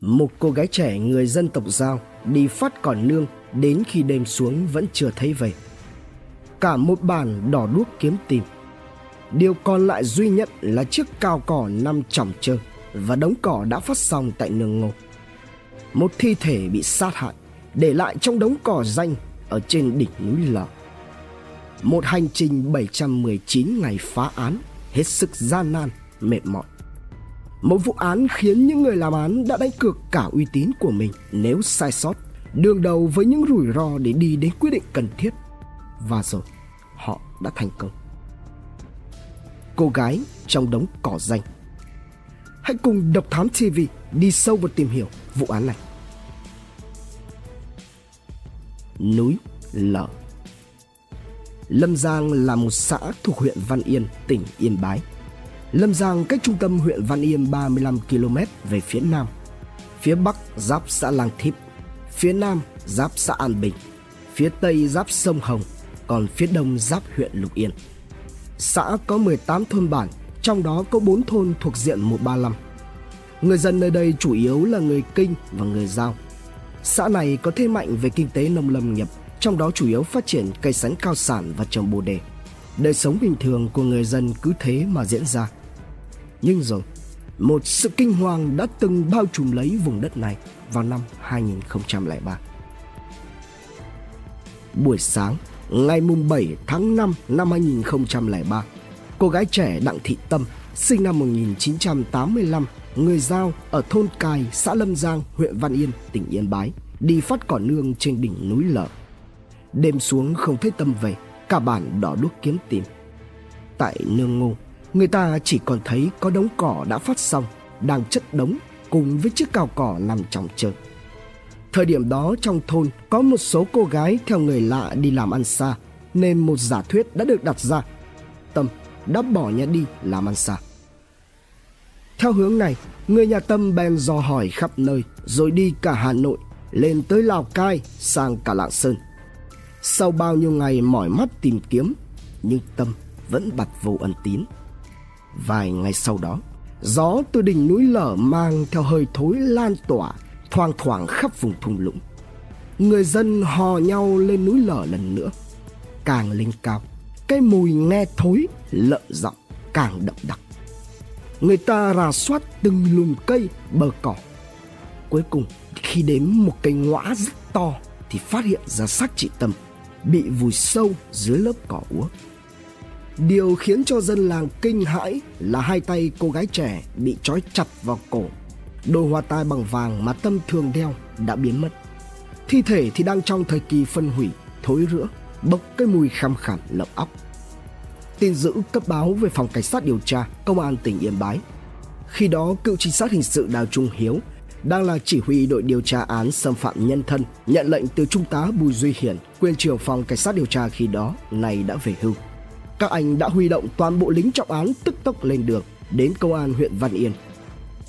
Một cô gái trẻ người dân tộc Giao đi phát cỏ nương đến khi đêm xuống vẫn chưa thấy về. Cả một bản đỏ đuốc kiếm tìm. Điều còn lại duy nhất là chiếc cao cỏ nằm chỏng trơ và đống cỏ đã phát xong tại nương ngô. Một thi thể bị sát hại, để lại trong đống cỏ danh ở trên đỉnh núi Lở. Một hành trình 719 ngày phá án hết sức gian nan, mệt mỏi. Một vụ án khiến những người làm án đã đánh cược cả uy tín của mình nếu sai sót, đương đầu với những rủi ro để đi đến quyết định cần thiết. Và rồi, họ đã thành công. Cô gái trong đống cỏ danh Hãy cùng Độc Thám TV đi sâu vào tìm hiểu vụ án này. Núi Lở Lâm Giang là một xã thuộc huyện Văn Yên, tỉnh Yên Bái. Lâm Giang cách trung tâm huyện Văn Yên 35 km về phía nam. Phía bắc giáp xã Lang Thíp, phía nam giáp xã An Bình, phía tây giáp sông Hồng, còn phía đông giáp huyện Lục Yên. Xã có 18 thôn bản, trong đó có 4 thôn thuộc diện 135. Người dân nơi đây chủ yếu là người Kinh và người Giao. Xã này có thế mạnh về kinh tế nông lâm nghiệp, trong đó chủ yếu phát triển cây sắn cao sản và trồng bồ đề. Đời sống bình thường của người dân cứ thế mà diễn ra. Nhưng rồi, một sự kinh hoàng đã từng bao trùm lấy vùng đất này vào năm 2003. Buổi sáng, ngày mùng 7 tháng 5 năm 2003, cô gái trẻ Đặng Thị Tâm, sinh năm 1985, người Giao ở thôn Cài, xã Lâm Giang, huyện Văn Yên, tỉnh Yên Bái, đi phát cỏ nương trên đỉnh núi Lở. Đêm xuống không thấy Tâm về, cả bản đỏ đuốc kiếm tìm. Tại nương ngô, người ta chỉ còn thấy có đống cỏ đã phát xong, đang chất đống cùng với chiếc cao cỏ nằm trong chợ. Thời điểm đó trong thôn có một số cô gái theo người lạ đi làm ăn xa, nên một giả thuyết đã được đặt ra. Tâm đã bỏ nhà đi làm ăn xa. Theo hướng này, người nhà Tâm bèn dò hỏi khắp nơi, rồi đi cả Hà Nội, lên tới Lào Cai, sang cả Lạng Sơn. Sau bao nhiêu ngày mỏi mắt tìm kiếm, nhưng Tâm vẫn bặt vô ân tín. Vài ngày sau đó, gió từ đỉnh núi lở mang theo hơi thối lan tỏa, thoang thoảng khắp vùng thung lũng. Người dân hò nhau lên núi lở lần nữa. Càng lên cao, cái mùi nghe thối, lợn giọng càng đậm đặc. Người ta rà soát từng lùm cây, bờ cỏ. Cuối cùng, khi đến một cây ngõa rất to thì phát hiện ra xác chị Tâm bị vùi sâu dưới lớp cỏ úa. Điều khiến cho dân làng kinh hãi là hai tay cô gái trẻ bị trói chặt vào cổ. Đôi hoa tai bằng vàng mà Tâm thường đeo đã biến mất. Thi thể thì đang trong thời kỳ phân hủy, thối rữa, bốc cái mùi khăm khẳn lợm óc. Tin dữ cấp báo về phòng cảnh sát điều tra công an tỉnh Yên Bái. Khi đó, cựu trinh sát hình sự Đào Trung Hiếu đang là chỉ huy đội điều tra án xâm phạm nhân thân, nhận lệnh từ trung tá Bùi Duy Hiển, quyền trưởng phòng cảnh sát điều tra khi đó, này đã về hưu. Các anh đã huy động toàn bộ lính trọng án tức tốc lên đường đến công an huyện Văn Yên.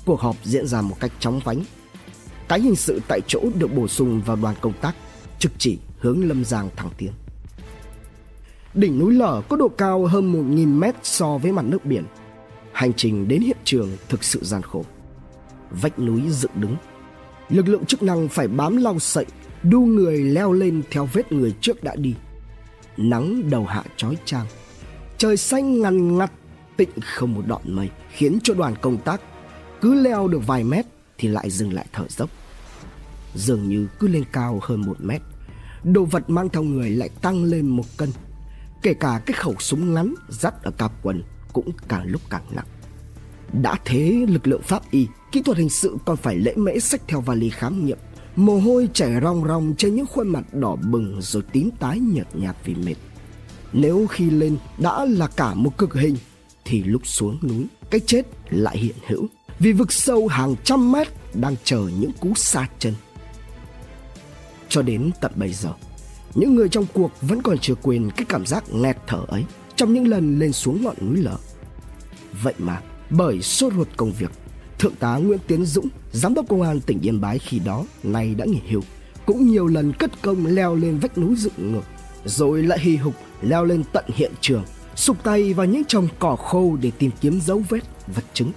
Cuộc họp diễn ra một cách chóng vánh. Cái hình sự tại chỗ được bổ sung vào đoàn công tác, trực chỉ hướng Lâm Giang thẳng tiến. Đỉnh núi lở có độ cao hơn 1.000 mét so với mặt nước biển. Hành trình đến hiện trường thực sự gian khổ. Vách núi dựng đứng. Lực lượng chức năng phải bám lau sậy, đu người leo lên theo vết người trước đã đi. Nắng đầu hạ chói chang. Trời xanh ngằn ngặt, tịnh không một đoạn mây, khiến cho đoàn công tác cứ leo được vài mét thì lại dừng lại thở dốc. Dường như cứ lên cao hơn một mét, đồ vật mang theo người lại tăng lên một cân Kể cả cái khẩu súng ngắn dắt ở cặp quần cũng càng lúc càng nặng. Đã thế lực lượng pháp y, kỹ thuật hình sự còn phải lễ mễ sách theo vali khám nghiệm. Mồ hôi chảy rong rong trên những khuôn mặt đỏ bừng rồi tím tái nhợt nhạt vì mệt. Nếu khi lên đã là cả một cực hình thì lúc xuống núi cái chết lại hiện hữu vì vực sâu hàng trăm mét đang chờ những cú xa chân. Cho đến tận bây giờ, những người trong cuộc vẫn còn chưa quên cái cảm giác nghẹt thở ấy trong những lần lên xuống ngọn núi lở. Vậy mà, bởi sốt ruột công việc, Thượng tá Nguyễn Tiến Dũng, giám đốc công an tỉnh Yên Bái khi đó nay đã nghỉ hưu, cũng nhiều lần cất công leo lên vách núi dựng ngược, rồi lại hì hục leo lên tận hiện trường, sụp tay vào những chồng cỏ khô để tìm kiếm dấu vết, vật chứng.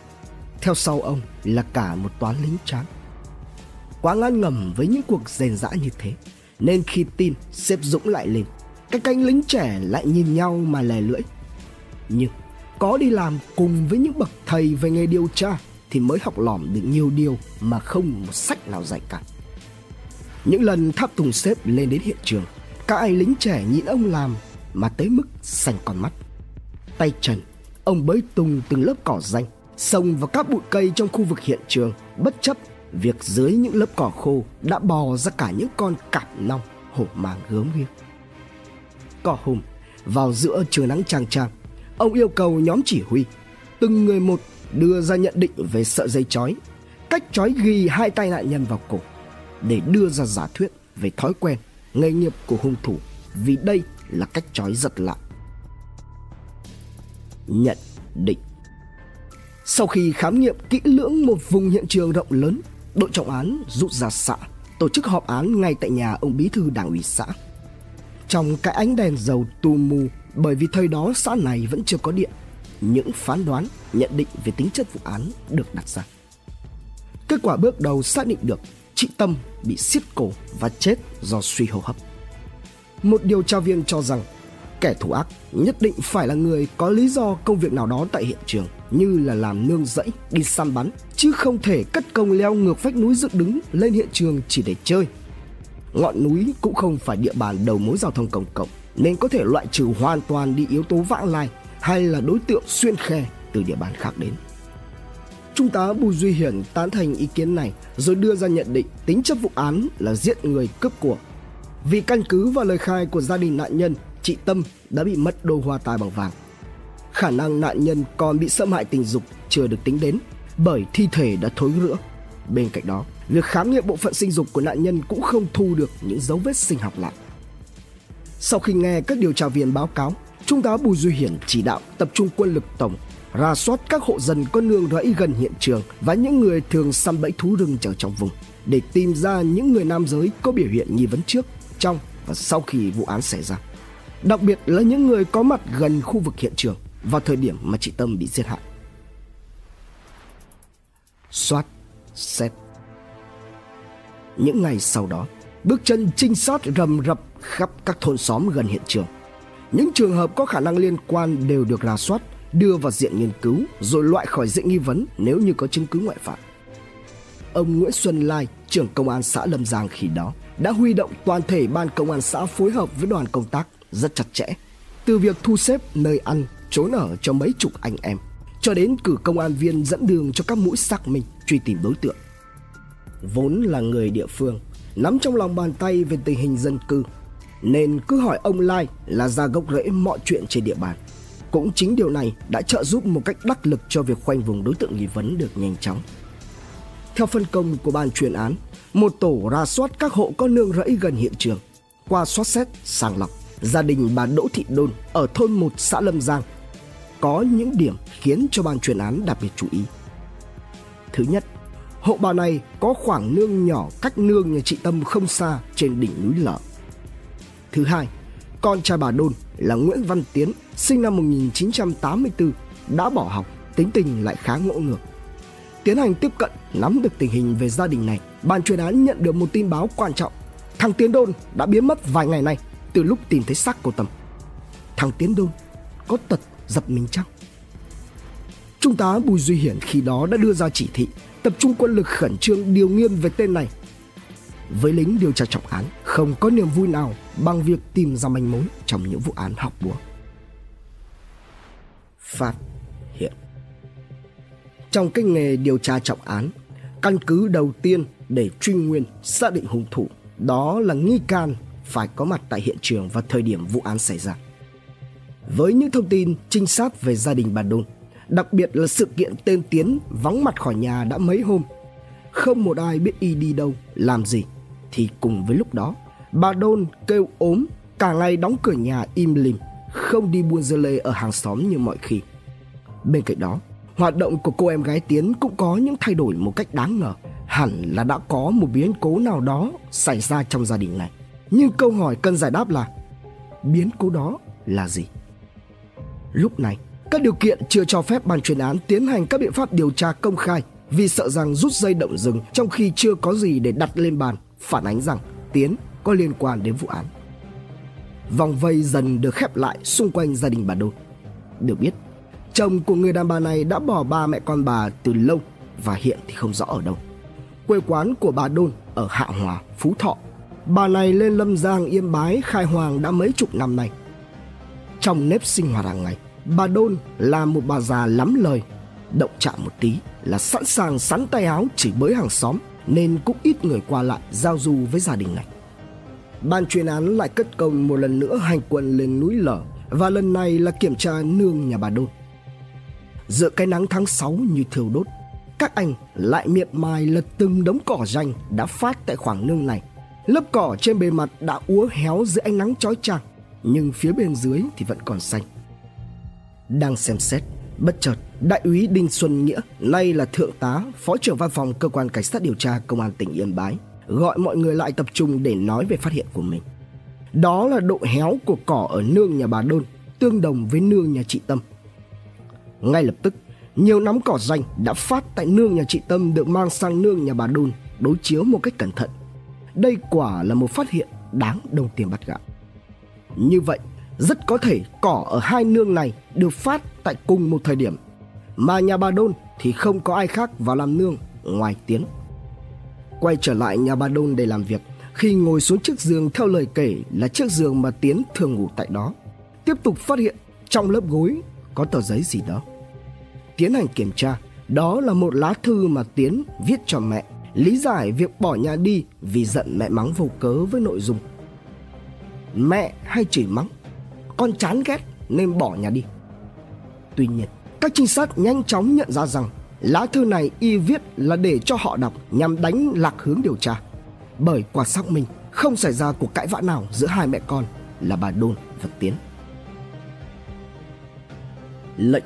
Theo sau ông là cả một toán lính tráng. quá ngán ngầm với những cuộc rèn rã như thế nên khi tin xếp dũng lại lên các cánh lính trẻ lại nhìn nhau mà lè lưỡi nhưng có đi làm cùng với những bậc thầy về nghề điều tra thì mới học lỏm được nhiều điều mà không một sách nào dạy cả những lần tháp tùng xếp lên đến hiện trường các anh lính trẻ nhìn ông làm mà tới mức xanh con mắt. Tay trần ông bới tung từng lớp cỏ danh sông vào các bụi cây trong khu vực hiện trường bất chấp việc dưới những lớp cỏ khô đã bò ra cả những con cạp long hổ mang gớm ghiếc. Cỏ hùng, vào giữa trưa nắng trang trang, ông yêu cầu nhóm chỉ huy từng người một đưa ra nhận định về sợi dây chói cách chói ghi hai tay nạn nhân vào cổ để đưa ra giả thuyết về thói quen nghề nghiệp của hung thủ, vì đây là cách trói giật lạ nhận định. Sau khi khám nghiệm kỹ lưỡng một vùng hiện trường rộng lớn, đội trọng án rút ra xã, tổ chức họp án ngay tại nhà ông bí thư đảng ủy xã. Trong cái ánh đèn dầu tù mù, bởi vì thời đó xã này vẫn chưa có điện, những phán đoán, nhận định về tính chất vụ án được đặt ra. Kết quả bước đầu xác định được chị tâm bị xiết cổ và chết do suy hô hấp một điều tra viên cho rằng, kẻ thủ ác nhất định phải là người có lý do công việc nào đó tại hiện trường, như là làm nương rẫy, đi săn bắn, chứ không thể cất công leo ngược vách núi dựng đứng lên hiện trường chỉ để chơi ngọn núi cũng không phải địa bàn đầu mối giao thông công cộng, nên có thể loại trừ hoàn toàn đi yếu tố vãng lai hay là đối tượng xuyên khe từ địa bàn khác đến. Trung tá Bùi Duy Hiển tán thành ý kiến này rồi đưa ra nhận định tính chất vụ án là giết người cướp của. Vì căn cứ vào lời khai của gia đình nạn nhân, chị Tâm đã bị mất đôi hoa tai bằng vàng. Khả năng nạn nhân còn bị xâm hại tình dục chưa được tính đến bởi thi thể đã thối rữa. Bên cạnh đó, việc khám nghiệm bộ phận sinh dục của nạn nhân cũng không thu được những dấu vết sinh học lạ. Sau khi nghe các điều tra viên báo cáo, Trung tá Bùi Duy Hiển chỉ đạo tập trung quân lực tổng ra soát các hộ dân có nương rẫy gần hiện trường và những người thường săn bẫy thú rừng trở trong vùng để tìm ra những người nam giới có biểu hiện nghi vấn trước, trong và sau khi vụ án xảy ra. Đặc biệt là những người có mặt gần khu vực hiện trường vào thời điểm mà chị Tâm bị giết hại. Soát, xét. Những ngày sau đó, bước chân trinh sát rầm rập khắp các thôn xóm gần hiện trường. Những trường hợp có khả năng liên quan đều được rà soát, đưa vào diện nghiên cứu rồi loại khỏi diện nghi vấn nếu như có chứng cứ ngoại phạm. Ông Nguyễn Xuân Lai, trưởng công an xã Lâm Giang khi đó, đã huy động toàn thể ban công an xã phối hợp với đoàn công tác rất chặt chẽ. Từ việc thu xếp nơi ăn, trốn ở cho mấy chục anh em, cho đến cử công an viên dẫn đường cho các mũi xác minh truy tìm đối tượng. Vốn là người địa phương, nắm trong lòng bàn tay về tình hình dân cư nên cứ hỏi ông Lai là ra gốc rễ mọi chuyện trên địa bàn. Cũng chính điều này đã trợ giúp một cách đắc lực cho việc khoanh vùng đối tượng nghi vấn được nhanh chóng. Theo phân công của ban chuyên án, một tổ ra soát các hộ có nương rẫy gần hiện trường. Qua soát xét, sàng lọc, gia đình bà Đỗ Thị Đôn ở thôn 1 xã Lâm Giang có những điểm khiến cho ban chuyên án đặc biệt chú ý. Thứ nhất, hộ bà này có khoảng nương nhỏ cách nương nhà chị Tâm không xa trên đỉnh núi Lở. Thứ hai, con trai bà Đôn là Nguyễn Văn Tiến, sinh năm 1984, đã bỏ học, tính tình lại khá ngỗ ngược. Tiến hành tiếp cận, nắm được tình hình về gia đình này, ban chuyên án nhận được một tin báo quan trọng. Thằng Tiến Đôn đã biến mất vài ngày nay từ lúc tìm thấy xác của Tâm. Thằng Tiến Đôn có tật giật mình chăng? Trung tá Bùi Duy Hiển khi đó đã đưa ra chỉ thị tập trung quân lực khẩn trương điều nghiêm về tên này. Với lính điều tra trọng án, không có niềm vui nào bằng việc tìm ra manh mối trong những vụ án học búa. Phát hiện Trong cái nghề điều tra trọng án, căn cứ đầu tiên để truy nguyên xác định hung thủ đó là nghi can phải có mặt tại hiện trường vào thời điểm vụ án xảy ra. Với những thông tin trinh sát về gia đình bà Đôn, đặc biệt là sự kiện tên Tiến vắng mặt khỏi nhà đã mấy hôm, không một ai biết y đi đâu, làm gì, thì cùng với lúc đó Bà Đôn kêu ốm, cả ngày đóng cửa nhà im lìm, không đi buôn dưa lê ở hàng xóm như mọi khi. Bên cạnh đó, hoạt động của cô em gái Tiến cũng có những thay đổi một cách đáng ngờ. Hẳn là đã có một biến cố nào đó xảy ra trong gia đình này. Nhưng câu hỏi cần giải đáp là biến cố đó là gì? Lúc này, các điều kiện chưa cho phép ban chuyên án tiến hành các biện pháp điều tra công khai vì sợ rằng rút dây động rừng trong khi chưa có gì để đặt lên bàn, phản ánh rằng Tiến có liên quan đến vụ án. Vòng vây dần được khép lại xung quanh gia đình bà Đôn. Được biết, chồng của người đàn bà này đã bỏ ba mẹ con bà từ lâu và hiện thì không rõ ở đâu. Quê quán của bà Đôn ở Hạ Hòa, Phú Thọ. Bà này lên Lâm Giang Yên Bái khai hoàng đã mấy chục năm nay. Trong nếp sinh hoạt hàng ngày, bà Đôn là một bà già lắm lời, động chạm một tí là sẵn sàng sắn tay áo chỉ bới hàng xóm nên cũng ít người qua lại giao du với gia đình này. Ban chuyên án lại cất công một lần nữa hành quân lên núi lở và lần này là kiểm tra nương nhà bà Đôn. Giữa cái nắng tháng 6 như thiêu đốt, các anh lại miệt mài lật từng đống cỏ ranh đã phát tại khoảng nương này. Lớp cỏ trên bề mặt đã úa héo dưới ánh nắng chói chang, nhưng phía bên dưới thì vẫn còn xanh. Đang xem xét, bất chợt đại úy Đinh Xuân Nghĩa, nay là thượng tá, phó trưởng văn phòng cơ quan cảnh sát điều tra công an tỉnh Yên Bái, gọi mọi người lại tập trung để nói về phát hiện của mình. Đó là độ héo của cỏ ở nương nhà bà Đôn, tương đồng với nương nhà chị Tâm. Ngay lập tức, nhiều nắm cỏ danh đã phát tại nương nhà chị Tâm được mang sang nương nhà bà Đôn đối chiếu một cách cẩn thận. Đây quả là một phát hiện đáng đồng tiền bắt gạo. Như vậy, rất có thể cỏ ở hai nương này được phát tại cùng một thời điểm, mà nhà bà Đôn thì không có ai khác vào làm nương ngoài Tiến. Quay trở lại nhà bà Đôn để làm việc, khi ngồi xuống chiếc giường theo lời kể là chiếc giường mà Tiến thường ngủ tại đó, tiếp tục phát hiện trong lớp gối có tờ giấy gì đó. Tiến hành kiểm tra, đó là một lá thư mà Tiến viết cho mẹ, lý giải việc bỏ nhà đi vì giận mẹ mắng vô cớ với nội dung. Mẹ hay chửi mắng, con chán ghét nên bỏ nhà đi. Tuy nhiên, các trinh sát nhanh chóng nhận ra rằng lá thư này y viết là để cho họ đọc nhằm đánh lạc hướng điều tra. Bởi qua xác minh không xảy ra cuộc cãi vã nào giữa hai mẹ con là bà Đôn và Tiến. Lệnh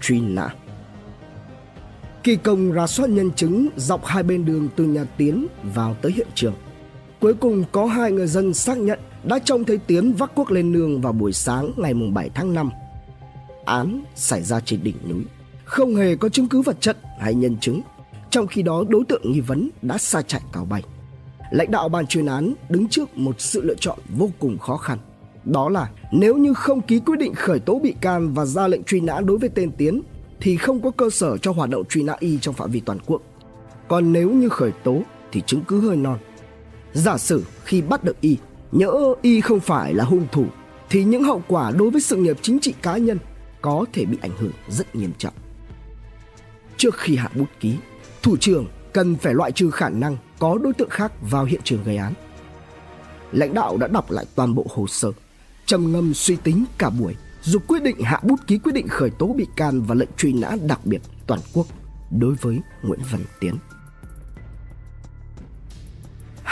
truy nã Kỳ công ra soát nhân chứng dọc hai bên đường từ nhà Tiến vào tới hiện trường. Cuối cùng có hai người dân xác nhận đã trông thấy Tiến vác cuốc lên nương vào buổi sáng ngày 7 tháng 5. Án xảy ra trên đỉnh núi, không hề có chứng cứ vật chất hay nhân chứng. Trong khi đó đối tượng nghi vấn đã xa chạy cào bay. Lãnh đạo ban chuyên án đứng trước một sự lựa chọn vô cùng khó khăn. Đó là nếu như không ký quyết định khởi tố bị can và ra lệnh truy nã đối với tên Tiến thì không có cơ sở cho hoạt động truy nã y trong phạm vi toàn quốc. Còn nếu như khởi tố thì chứng cứ hơi non. Giả sử khi bắt được y, nhỡ y không phải là hung thủ thì những hậu quả đối với sự nghiệp chính trị cá nhân có thể bị ảnh hưởng rất nghiêm trọng. Trước khi hạ bút ký, thủ trưởng cần phải loại trừ khả năng có đối tượng khác vào hiện trường gây án. Lãnh đạo đã đọc lại toàn bộ hồ sơ, trầm ngâm suy tính cả buổi dù quyết định hạ bút ký quyết định khởi tố bị can và lệnh truy nã đặc biệt toàn quốc đối với Nguyễn Văn Tiến.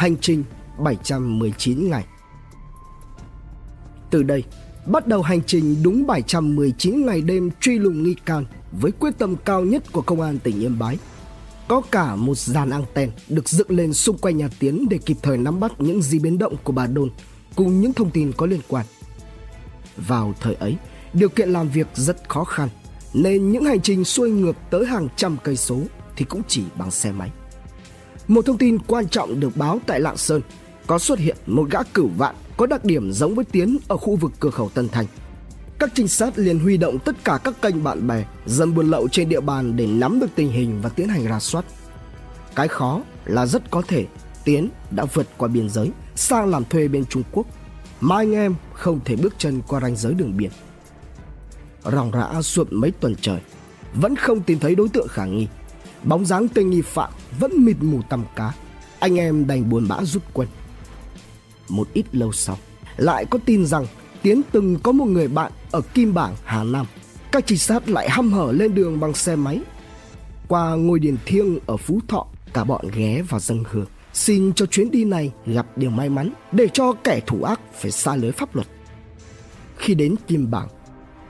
Hành trình 719 ngày Từ đây, bắt đầu hành trình đúng 719 ngày đêm truy lùng nghi can với quyết tâm cao nhất của công an tỉnh Yên Bái. Có cả một dàn anten được dựng lên xung quanh nhà Tiến để kịp thời nắm bắt những di biến động của bà Đôn cùng những thông tin có liên quan. Vào thời ấy, điều kiện làm việc rất khó khăn, nên những hành trình xuôi ngược tới hàng trăm cây số thì cũng chỉ bằng xe máy. Một thông tin quan trọng được báo tại Lạng Sơn có xuất hiện một gã cửu vạn có đặc điểm giống với Tiến ở khu vực cửa khẩu Tân Thành. Các trinh sát liền huy động tất cả các kênh bạn bè, dân buôn lậu trên địa bàn để nắm được tình hình và tiến hành rà soát. Cái khó là rất có thể Tiến đã vượt qua biên giới sang làm thuê bên Trung Quốc mà anh em không thể bước chân qua ranh giới đường biển. Ròng rã suốt mấy tuần trời, vẫn không tìm thấy đối tượng khả nghi. Bóng dáng tên nghi phạm vẫn mịt mù tầm cá. Anh em đành buồn bã rút quân. Một ít lâu sau, lại có tin rằng Tiến từng có một người bạn ở Kim Bảng, Hà Nam. Các trinh sát lại hăm hở lên đường bằng xe máy. Qua ngôi đền thiêng ở Phú Thọ, cả bọn ghé vào dân hương Xin cho chuyến đi này gặp điều may mắn để cho kẻ thủ ác phải xa lưới pháp luật. Khi đến Kim Bảng,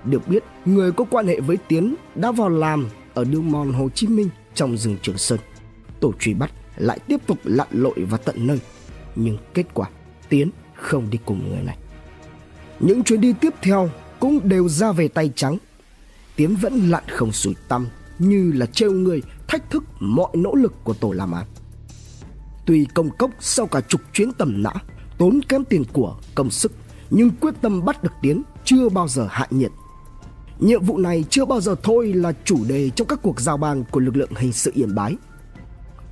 được biết người có quan hệ với Tiến đã vào làm ở đường mòn Hồ Chí Minh trong rừng Trường Sơn. Tổ truy bắt lại tiếp tục lặn lội vào tận nơi. Nhưng kết quả Tiến không đi cùng người này. Những chuyến đi tiếp theo cũng đều ra về tay trắng. Tiến vẫn lặn không sủi tăm như là trêu người thách thức mọi nỗ lực của tổ làm án. Tuy công cốc sau cả chục chuyến tầm nã, tốn kém tiền của, công sức, nhưng quyết tâm bắt được Tiến chưa bao giờ hạ nhiệt. Nhiệm vụ này chưa bao giờ thôi là chủ đề trong các cuộc giao ban của lực lượng hình sự Yên Bái.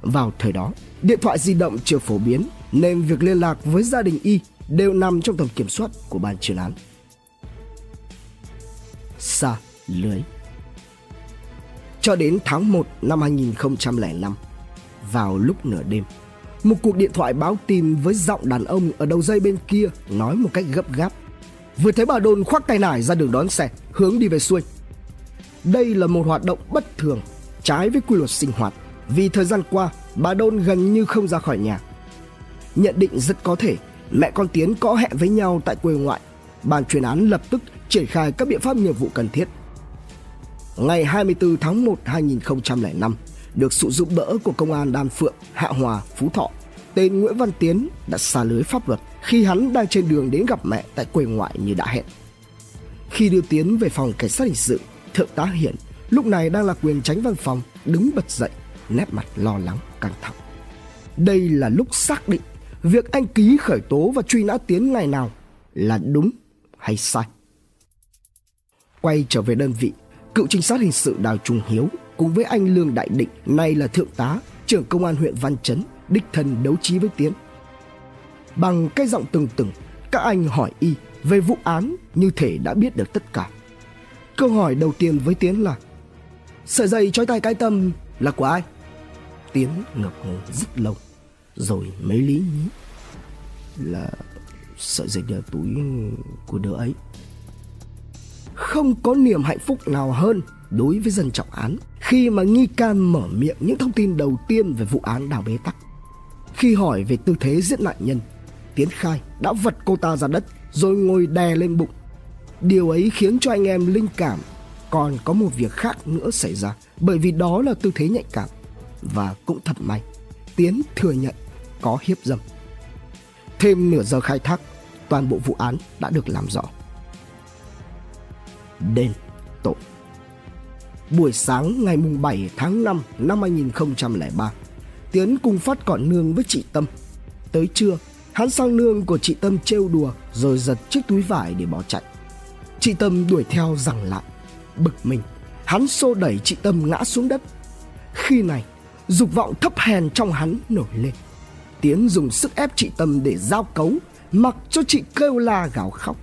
Vào thời đó, điện thoại di động chưa phổ biến nên việc liên lạc với gia đình Y đều nằm trong tầm kiểm soát của ban chuyên án. Xa lưới Cho đến tháng 1 năm 2005, vào lúc nửa đêm, một cuộc điện thoại báo tin với giọng đàn ông ở đầu dây bên kia nói một cách gấp gáp. Vừa thấy bà Đôn khoác tay nải ra đường đón xe, hướng đi về xuôi. Đây là một hoạt động bất thường, trái với quy luật sinh hoạt, vì thời gian qua bà Đôn gần như không ra khỏi nhà. Nhận định rất có thể mẹ con Tiến có hẹn với nhau tại quê ngoại. Ban chuyên án lập tức triển khai các biện pháp nghiệp vụ cần thiết. Ngày 24 tháng 1 2005, được sự giúp đỡ của công an Đan Phượng, Hạ Hòa, Phú Thọ, tên Nguyễn Văn Tiến đã xa lưới pháp luật khi hắn đang trên đường đến gặp mẹ tại quê ngoại như đã hẹn. Khi đưa Tiến về phòng cảnh sát hình sự, thượng tá Hiển lúc này đang là quyền tránh văn phòng đứng bật dậy, nét mặt lo lắng căng thẳng. Đây là lúc xác định việc anh ký khởi tố và truy nã Tiến ngày nào là đúng hay sai. Quay trở về đơn vị, cựu trinh sát hình sự Đào Trung Hiếu cùng với anh Lương Đại Định, nay là thượng tá, trưởng công an huyện Văn Chấn, đích thân đấu trí với Tiến. Bằng cái giọng từng từng, các anh hỏi y về vụ án như thể đã biết được tất cả. Câu hỏi đầu tiên với Tiến là Sợi dây trói tay cái tâm là của ai? Tiến ngập ngừng rất lâu Rồi mấy lý nhí Là sợi dây ở túi của đứa ấy Không có niềm hạnh phúc nào hơn đối với dân trọng án khi mà nghi can mở miệng những thông tin đầu tiên về vụ án đào bế tắc. Khi hỏi về tư thế giết nạn nhân, Tiến khai đã vật cô ta ra đất rồi ngồi đè lên bụng. Điều ấy khiến cho anh em linh cảm còn có một việc khác nữa xảy ra bởi vì đó là tư thế nhạy cảm và cũng thật may Tiến thừa nhận có hiếp dâm. Thêm nửa giờ khai thác, toàn bộ vụ án đã được làm rõ. Đền tội Buổi sáng ngày 7 tháng 5 năm 2003, Tiến cùng phát cỏ nương với chị Tâm. Tới trưa, hắn sang nương của chị Tâm trêu đùa rồi giật chiếc túi vải để bỏ chạy. Chị Tâm đuổi theo rằng lại. Bực mình, hắn xô đẩy chị Tâm ngã xuống đất. Khi này, dục vọng thấp hèn trong hắn nổi lên. Tiến dùng sức ép chị Tâm để giao cấu, mặc cho chị kêu la gào khóc.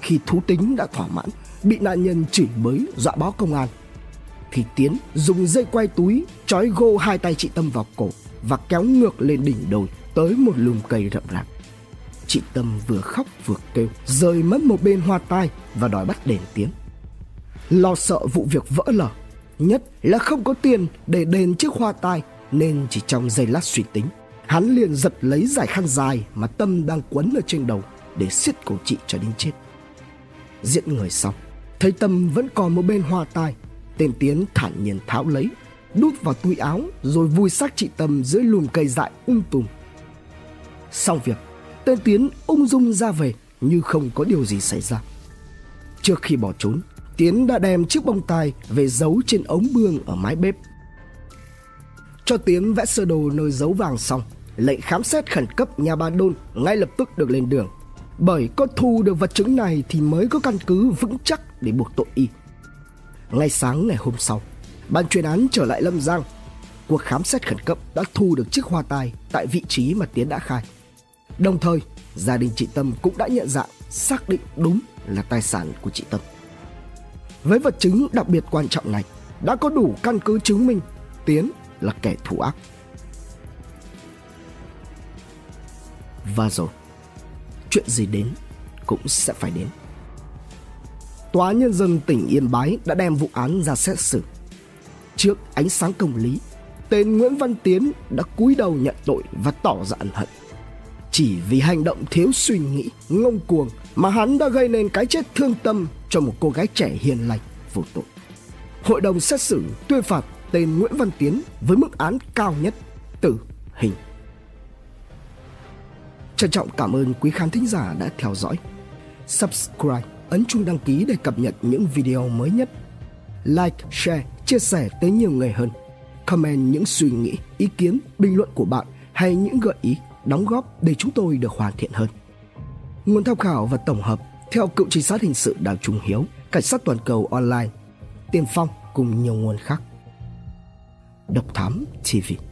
Khi thú tính đã thỏa mãn, bị nạn nhân chửi bới dọa báo công an thì Tiến dùng dây quay túi trói gô hai tay chị Tâm vào cổ và kéo ngược lên đỉnh đồi tới một lùm cây rậm rạp. Chị Tâm vừa khóc vừa kêu, rời mất một bên hoa tai và đòi bắt đền Tiến. Lo sợ vụ việc vỡ lở, nhất là không có tiền để đền chiếc hoa tai nên chỉ trong giây lát suy tính, hắn liền giật lấy giải khăn dài mà Tâm đang quấn ở trên đầu để siết cổ chị cho đến chết. Diễn người xong, thấy Tâm vẫn còn một bên hoa tai Tên Tiến thản nhiên tháo lấy, đút vào túi áo rồi vui xác chị Tâm dưới lùm cây dại ung tùm. Xong việc, tên Tiến ung dung ra về như không có điều gì xảy ra. Trước khi bỏ trốn, Tiến đã đem chiếc bông tai về giấu trên ống bương ở mái bếp. Cho Tiến vẽ sơ đồ nơi giấu vàng xong, lệnh khám xét khẩn cấp nhà bà Đôn ngay lập tức được lên đường. Bởi có thu được vật chứng này thì mới có căn cứ vững chắc để buộc tội y. Ngay sáng ngày hôm sau, ban chuyên án trở lại Lâm Giang. Cuộc khám xét khẩn cấp đã thu được chiếc hoa tai tại vị trí mà Tiến đã khai. Đồng thời, gia đình chị Tâm cũng đã nhận dạng xác định đúng là tài sản của chị Tâm. Với vật chứng đặc biệt quan trọng này, đã có đủ căn cứ chứng minh Tiến là kẻ thủ ác. Và rồi, chuyện gì đến cũng sẽ phải đến. Tòa Nhân dân tỉnh Yên Bái đã đem vụ án ra xét xử. Trước ánh sáng công lý, tên Nguyễn Văn Tiến đã cúi đầu nhận tội và tỏ ra ân hận. Chỉ vì hành động thiếu suy nghĩ, ngông cuồng mà hắn đã gây nên cái chết thương tâm cho một cô gái trẻ hiền lành, vô tội. Hội đồng xét xử tuyên phạt tên Nguyễn Văn Tiến với mức án cao nhất, tử hình. Trân trọng cảm ơn quý khán thính giả đã theo dõi. Subscribe ấn chuông đăng ký để cập nhật những video mới nhất. Like, share, chia sẻ tới nhiều người hơn. comment những suy nghĩ, ý kiến, bình luận của bạn hay những gợi ý, đóng góp để chúng tôi được hoàn thiện hơn. Nguồn tham khảo và tổng hợp theo cựu trinh sát hình sự Đào Trung Hiếu, cảnh sát toàn cầu online, Tiên Phong cùng nhiều nguồn khác. Độc Thám TV